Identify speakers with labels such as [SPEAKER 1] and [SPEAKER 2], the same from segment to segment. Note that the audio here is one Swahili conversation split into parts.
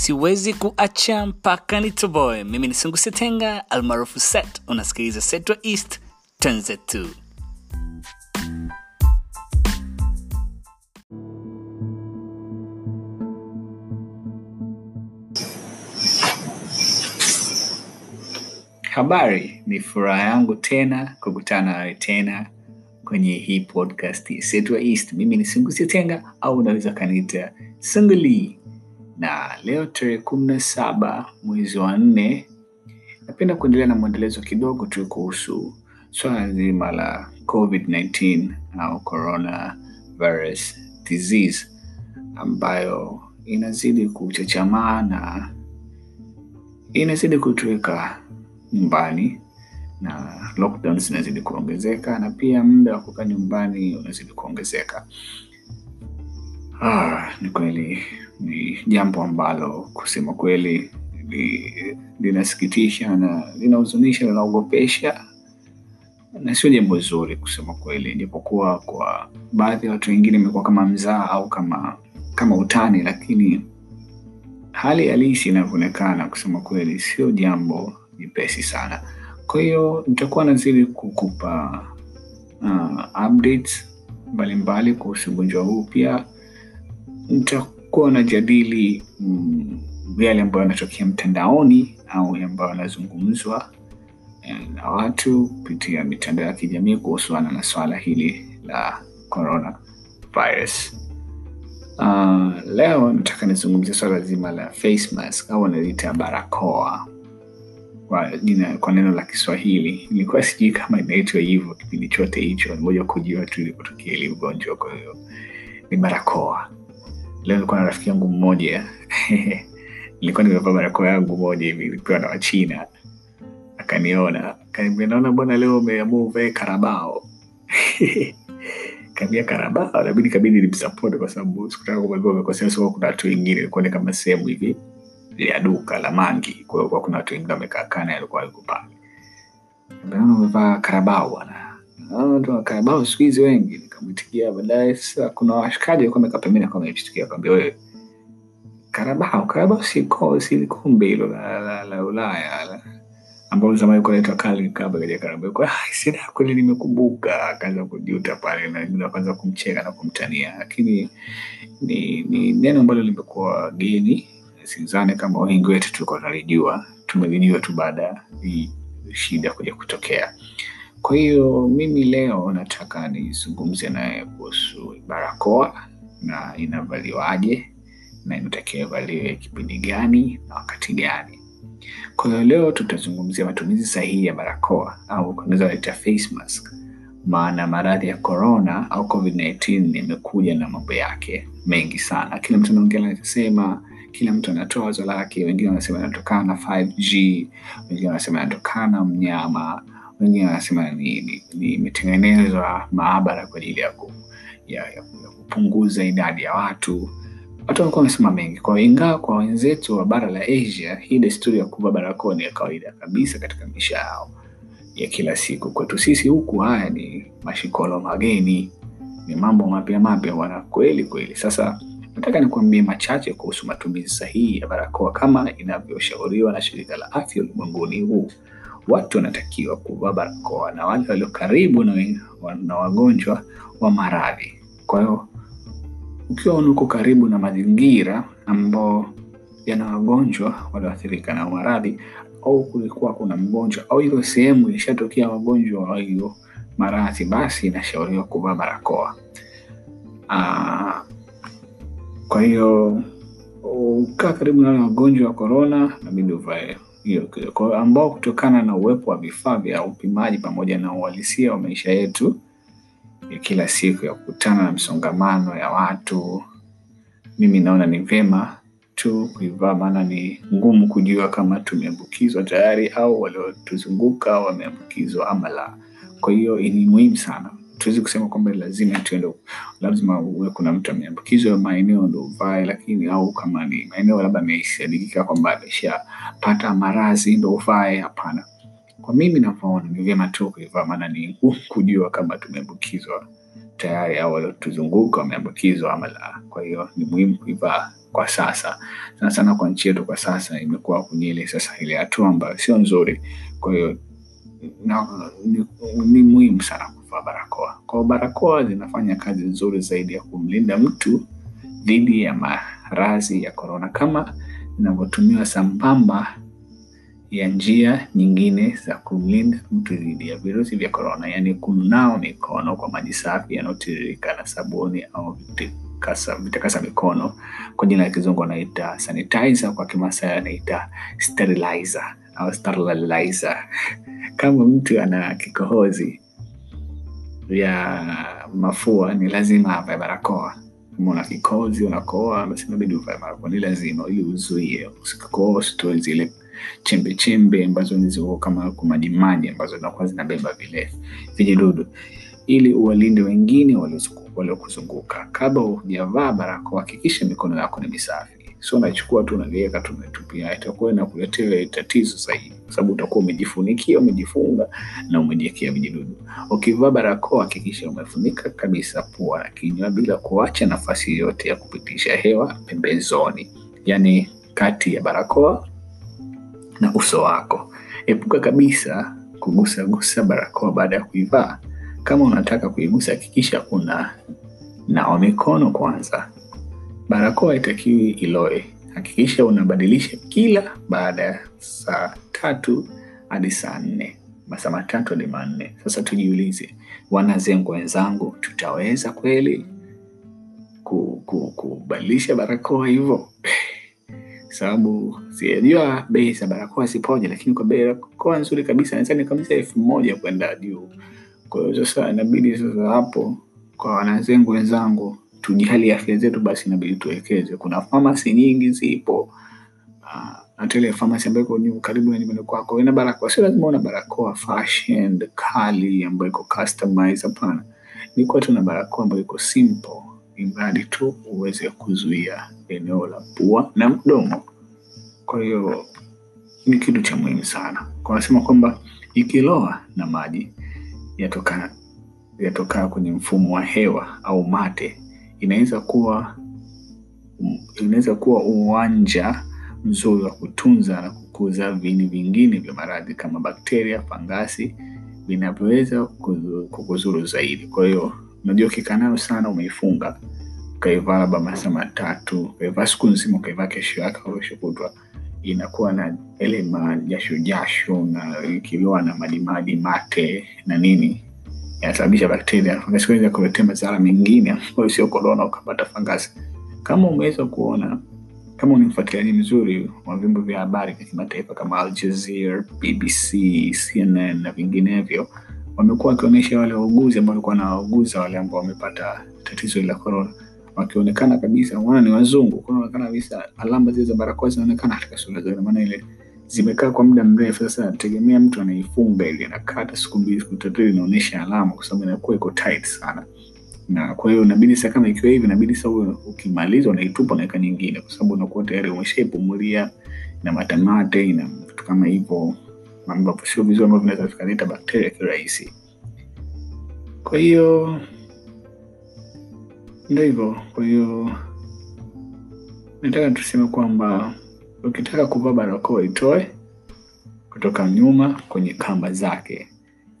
[SPEAKER 1] siwezi kuacha mpaka nitoboe. Mimi ni Sungu Setenga almaarufu Set, unasikiliza Setwa East Tanzetu. Habari, ni furaha yangu tena kukutana nawe tena kwenye hii podcast ya Setwa East. Mimi ni sungusetenga au unaweza kaniita Sunguli, na leo tarehe kumi na saba mwezi wa nne napenda kuendelea na mwendelezo kidogo tu kuhusu swala zima la COVID-19 au coronavirus disease ambayo inazidi kuchachamaa na inazidi kutuweka nyumbani na lockdown zinazidi kuongezeka na pia muda wa kukaa nyumbani unazidi kuongezeka. Ah, ni kweli ni jambo ambalo kusema kweli li- linasikitisha na linahuzunisha, linaogopesha na sio jambo zuri kusema kweli, japokuwa kwa baadhi ya watu wengine imekuwa kama mzaa au kama kama utani, lakini hali halisi inavyoonekana kusema kweli sio jambo jepesi sana. Kwa hiyo nitakuwa nazidi kukupa uh, updates mbalimbali kuhusu ugonjwa huu. Pia nitakuwa wanajadili mm, yale ambayo yanatokea mtandaoni au ambayo yanazungumzwa eh, na watu kupitia mitandao ya kijamii kuhusiana na swala hili la corona virus. Uh, leo nataka nizungumzia swala zima la face mask au wanaita barakoa kwa jina kwa neno la Kiswahili. Nilikuwa sijui kama inaitwa hivyo kipindi chote hicho, moja kujua tu ilipotokea ili ugonjwa. Kwa hiyo ni barakoa. Leo nilikuwa na rafiki yangu mmoja. Nilikuwa nimevaa barakoa yangu moja hivi, nilipewa na Wachina, akaniona. Akaniambia, naona bwana, leo umeamua uvae karabao. Kaambia karabao, nabidi kabidi nimsapoti kwa sababu sikutaka kumwambia umekosea. Sio kuna watu wengine, ni kama sehemu hivi ya duka la mangi, kwa hiyo kuna watu wengine wamekaa kana, alikuwa yuko pale, umevaa karabao bwana. "Ah, watu wa siku hizi wengi. Nikamwitikia baadaye. Sasa kuna washikaji walikuwa wamekaa pembeni, akawa ameshtukia, akamwambia wewe, karabao karabao si ko kombe hilo la, la, la Ulaya la, ambao zamani kunaitwa Carling Cup kaja karabao kwa sina kweli, nimekumbuka. Akaanza kujuta pale na wengine wakaanza kumcheka na kumtania, lakini ni, ni neno ambalo limekuwa geni. Sidhani kama wengi wetu tulikuwa tunalijua, tumelijua tu baada ya shida kuja kutokea. Kwa hiyo mimi leo nataka nizungumze naye kuhusu barakoa na inavaliwaje na inatakiwa ivaliwe kipindi gani na wakati gani. Kwa hiyo leo tutazungumzia matumizi sahihi ya barakoa au kunaweza kuita face mask, maana maradhi ya corona au covid-19 imekuja na mambo yake mengi sana. Kila mtu anaongea anachosema, kila mtu anatoa wazo lake. Wengine wanasema inatokana na 5G, wengine wanasema inatokana na mnyama, wengine wanasema ni ni- ni imetengenezwa maabara kwa ajili ya, ku, ya, ya, ya kupunguza idadi ya watu watu walikuwa wamesema mengi kwao, ingawa kwa wenzetu wa bara la Asia hii desturi ya kuvaa barakoa ni ya kawaida kabisa katika maisha yao ya kila siku. Kwetu sisi huku haya ni mashikolo mageni, ni mambo mapya mapya bwana, kweli kweli. Sasa nataka nikuambie machache kuhusu matumizi sahihi ya barakoa kama inavyoshauriwa na shirika la afya ulimwenguni. Huu watu wanatakiwa kuvaa barakoa na wale walio karibu na, wagonjwa wa maradhi. Kwa hiyo ukiwa uko karibu na mazingira ambao yana wagonjwa walioathirika na maradhi au kulikuwa kuna mgonjwa au hiyo sehemu ilishatokea wagonjwa wa hiyo maradhi, basi inashauriwa kuvaa barakoa. Aa, kwa hiyo ukaa karibu na wagonjwa wa korona, nabidi uvae hiyo. Kwa ambao kutokana na uwepo wa vifaa vya upimaji pamoja na uhalisia wa maisha yetu ya kila siku ya kukutana na msongamano ya watu, mimi naona ni vyema tu kuivaa, maana ni ngumu kujua kama tumeambukizwa tayari au waliotuzunguka wameambukizwa ama la. Kwa hiyo ni muhimu sana, tuwezi kusema kwamba lazima tuende, lazima uwe kuna mtu ameambukizwa maeneo ndo uvae, lakini au kama ni maeneo labda amesadikika kwamba ameshapata maradhi ndo uvae. Hapana, kwa mimi navyoona ni vyema tu kuivaa, maana ni ngumu kujua kama tumeambukizwa tayari au waliotuzunguka wameambukizwa ama la. Kwa hiyo ni muhimu kuivaa kwa sasa sana sana kwa nchi yetu kwa sasa imekuwa kwenye sasa ile hatua ambayo sio nzuri. Kwa hiyo ni muhimu sana kuvaa barakoa. Kwa barakoa zinafanya kazi nzuri zaidi ya kumlinda mtu dhidi ya maradhi ya korona kama inavyotumiwa sambamba ya njia nyingine za kumlinda mtu dhidi ya virusi vya korona, yaani kunao mikono kwa maji safi yanayotiririka na sabuni au vitakasa, vitakasa mikono. Kwa jina la kizungu wanaita sanitizer, kwa kimasai anaita sterilizer au sterilizer. Kama mtu ana kikohozi ya mafua, ni lazima avae barakoa. Kama una kikozi unakoa, basi inabidi uvae barakoa, ni lazima, ili uzuie usikohoe, usitoe zile chembe chembe ambazo nizio kama kumajimaji ambazo zinakuwa zinabeba vile vijidudu, ili uwalinde wengine waliokuzunguka. Kabla hujavaa barakoa, hakikisha mikono yako ni misafi, sio unachukua tu unaliweka tu unatupia, itakuwa inakuletea tatizo zaidi, kwa sababu utakuwa umejifunikia, umejifunga na umejiwekea vijidudu. Ukivaa barakoa, hakikisha umefunika kabisa pua na kinywa bila kuacha nafasi yoyote ya kupitisha hewa pembezoni, yaani kati ya barakoa na uso wako. Epuka kabisa kugusagusa barakoa baada ya kuivaa. Kama unataka kuigusa, hakikisha una nawa mikono kwanza. Barakoa haitakiwi iloe. Hakikisha unabadilisha kila baada ya saa tatu hadi saa nne, masaa matatu hadi manne. Sasa tujiulize, wanazengwa wenzangu, tutaweza kweli ku- ku- kubadilisha barakoa hivyo? sababu sijajua bei za barakoa zipoje, lakini kwa bei barakoa nzuri kabisa nadhani kabisa elfu moja kwenda juu. Kwa hiyo sasa inabidi sasa hapo kwa wanazengu wenzangu tujali afya zetu, basi inabidi tuwekeze. Kuna famasi nyingi zipo, uh, hata famasi ambayo iko karibu na nyumbani kwako ina barakoa. Sio lazima una barakoa fashion kali ambayo iko customized, hapana. Ni kuwa tu na barakoa ambayo iko simple, imradi tu uweze kuzuia eneo la pua na mdomo. Kwa hiyo ni kitu cha muhimu sana. Wanasema kwamba ikiloa na maji yatokana yatokaa kwenye mfumo wa hewa au mate, inaweza kuwa inaweza kuwa uwanja mzuri wa kutunza na kukuza viini vingine vya maradhi kama bakteria, fangasi vinavyoweza kukuzuru zaidi. Kwa hiyo unajua, ukikaa nayo sana, umeifunga ukaivaa labda masaa matatu, ukaivaa siku nzima, ukaivaa kesho yake au kesho kutwa, inakuwa na ele majasho jasho na ikiloa na majimaji mate na nini, yanasababisha bakteria fangasi kuletea madhara mengine ambayo sio korona, ukapata fangasi. Kama umeweza kuona kama ni mfuatiliaji mzuri wa vyombo vya habari vya kimataifa kama Al BBC, CNN na vinginevyo, wamekuwa wakionyesha wale wauguzi ambao walikuwa wanawauguza wale ambao wamepata tatizo la korona wakionekana kabisa, wana ni wazungu, kunaonekana kabisa alama zile za barakoa zinaonekana katika sura zao, ile zimekaa kwa muda mrefu. Sasa nategemea mtu anaifunga ili anakata siku mbili siku tatu, inaonyesha alama, kwa sababu inakuwa iko tight sana na kwa hiyo inabidi sasa, kama ikiwa hivi, inabidi sasa ukimaliza unaitupa unaweka nyingine, kwa sababu unakuwa tayari umeshaipumulia na matamate na vitu kama hivyo ambapo sio vizuri, ambavyo vinaweza vikaleta bakteria kirahisi. Kwa hiyo ndio hivyo. Kwa hiyo nataka tuseme kwamba ukitaka kuvaa barakoa itoe kutoka nyuma kwenye kamba zake,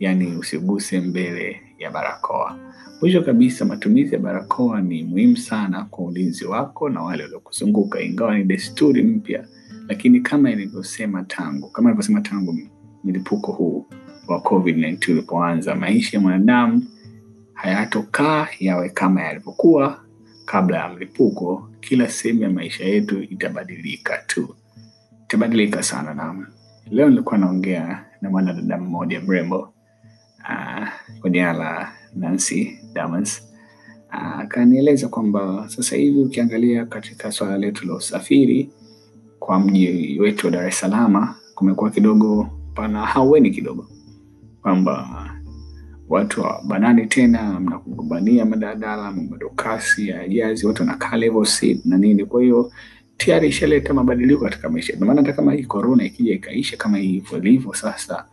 [SPEAKER 1] yaani usiguse mbele ya barakoa. Mwisho kabisa, matumizi ya barakoa ni muhimu sana kwa ulinzi wako na wale waliokuzunguka, ingawa ni desturi mpya, lakini kama ilivyosema tangu kama ilivyosema tangu milipuko huu wa COVID-19 ulipoanza, maisha ya mwanadamu hayatokaa yawe kama yalivyokuwa kabla ya mlipuko. Kila sehemu ya maisha yetu itabadilika tu, itabadilika sana. Na leo nilikuwa naongea na mwanadada mmoja mrembo ah, kwa jina la Nancy Damas Ah, akanieleza kwamba sasa hivi ukiangalia katika swala letu la usafiri kwa mji wetu wa Dar es Salaam kumekuwa kidogo pana haueni kidogo, kwamba watu hawabanani tena, mnakugombania madaladala, mwendokasi ya jazi, watu wanakaa level seat na nini. Kwa hiyo tayari ishaleta mabadiliko katika maisha. Ndio maana hata kama hii corona ikija ikaisha kama hivyo ilivyo sasa,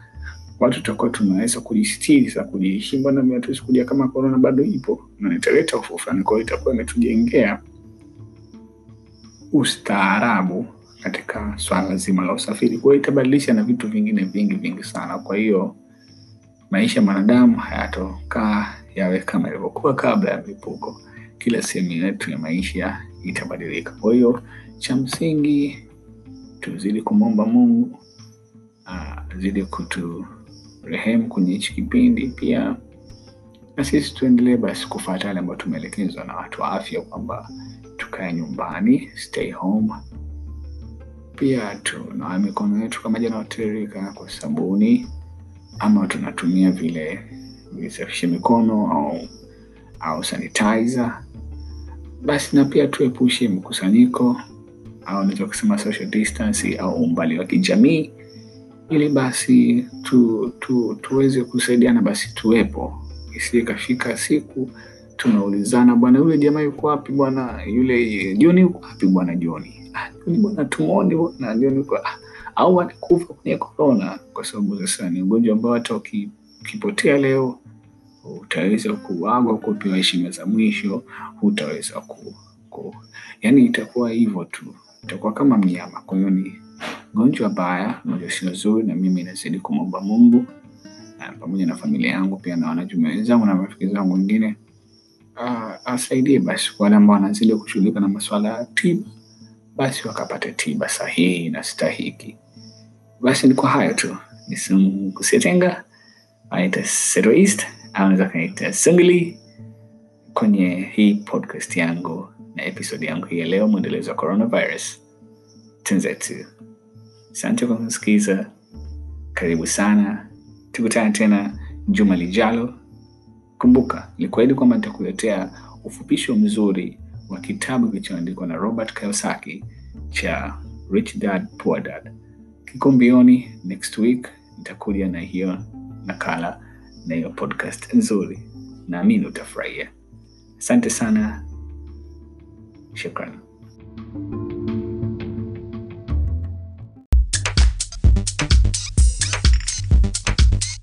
[SPEAKER 1] watu tutakuwa tunaweza kujistiri sasa, kujiheshimu. Bwana, mimi hatuwezi kuja kama corona bado ipo na italeta hofu. Kwa hiyo itakuwa imetujengea ustaarabu katika swala zima la usafiri. Kwa hiyo itabadilisha na vitu vingine vingi vingi sana. Kwa hiyo maisha ya mwanadamu hayatokaa yawe kama ilivyokuwa kabla ya mlipuko. Kila sehemu yetu ya maisha itabadilika. Kwa hiyo cha msingi tuzidi kumwomba Mungu azidi kuturehemu kwenye hichi kipindi, pia na sisi tuendelee basi kufuata yale ambayo tumeelekezwa na watu wa afya kwamba tukae nyumbani, stay home. Pia tunawa mikono yetu kama yanayotiririka kwa sabuni, ama tunatumia vile visafishe mikono au au sanitizer. Basi na pia tuepushe mkusanyiko au naweza kusema social distance au umbali wa kijamii, ili basi tu, tu, tuweze kusaidiana, basi tuwepo, isije ikafika siku tunaulizana, bwana yule jamaa yuko wapi? Bwana yule Joni yuko wapi? Bwana Joni, ah, Joni bwana tumuone bwana Joni yuko ah, au wanakufa kwenye korona, kwa sababu sasa ni ugonjwa ambao hata ukipotea leo utaweza kuagwa kupewa heshima za mwisho, hutaweza ku, ku yani itakuwa hivyo tu, itakuwa kama mnyama. Kwa hiyo ni gonjwa baya, gonjwa sio zuri, na mimi nazidi kumwomba Mungu pamoja na familia yangu pia na wanajumuia wenzangu na marafiki zangu wengine asaidie basi wale ambao wanazidi kushughulika na masuala ya tiba, basi wakapate tiba sahihi na stahiki. Basi ni hayo tu, nisikusetenga aita Seto East au naweza kaita Singli kwenye hii podcast yangu na episode yangu hii ya leo, mwendelezo wa coronavirus tenzetu. Asante kwa kusikiza, karibu sana, tukutane tena juma lijalo. Kumbuka, nilikuahidi kwamba nitakuletea ufupisho mzuri wa kitabu kilichoandikwa na Robert Kiyosaki cha Rich Dad Poor Dad. Kiko mbioni, next week nitakuja na hiyo nakala na hiyo podcast nzuri, naamini utafurahia. Asante sana, shukran.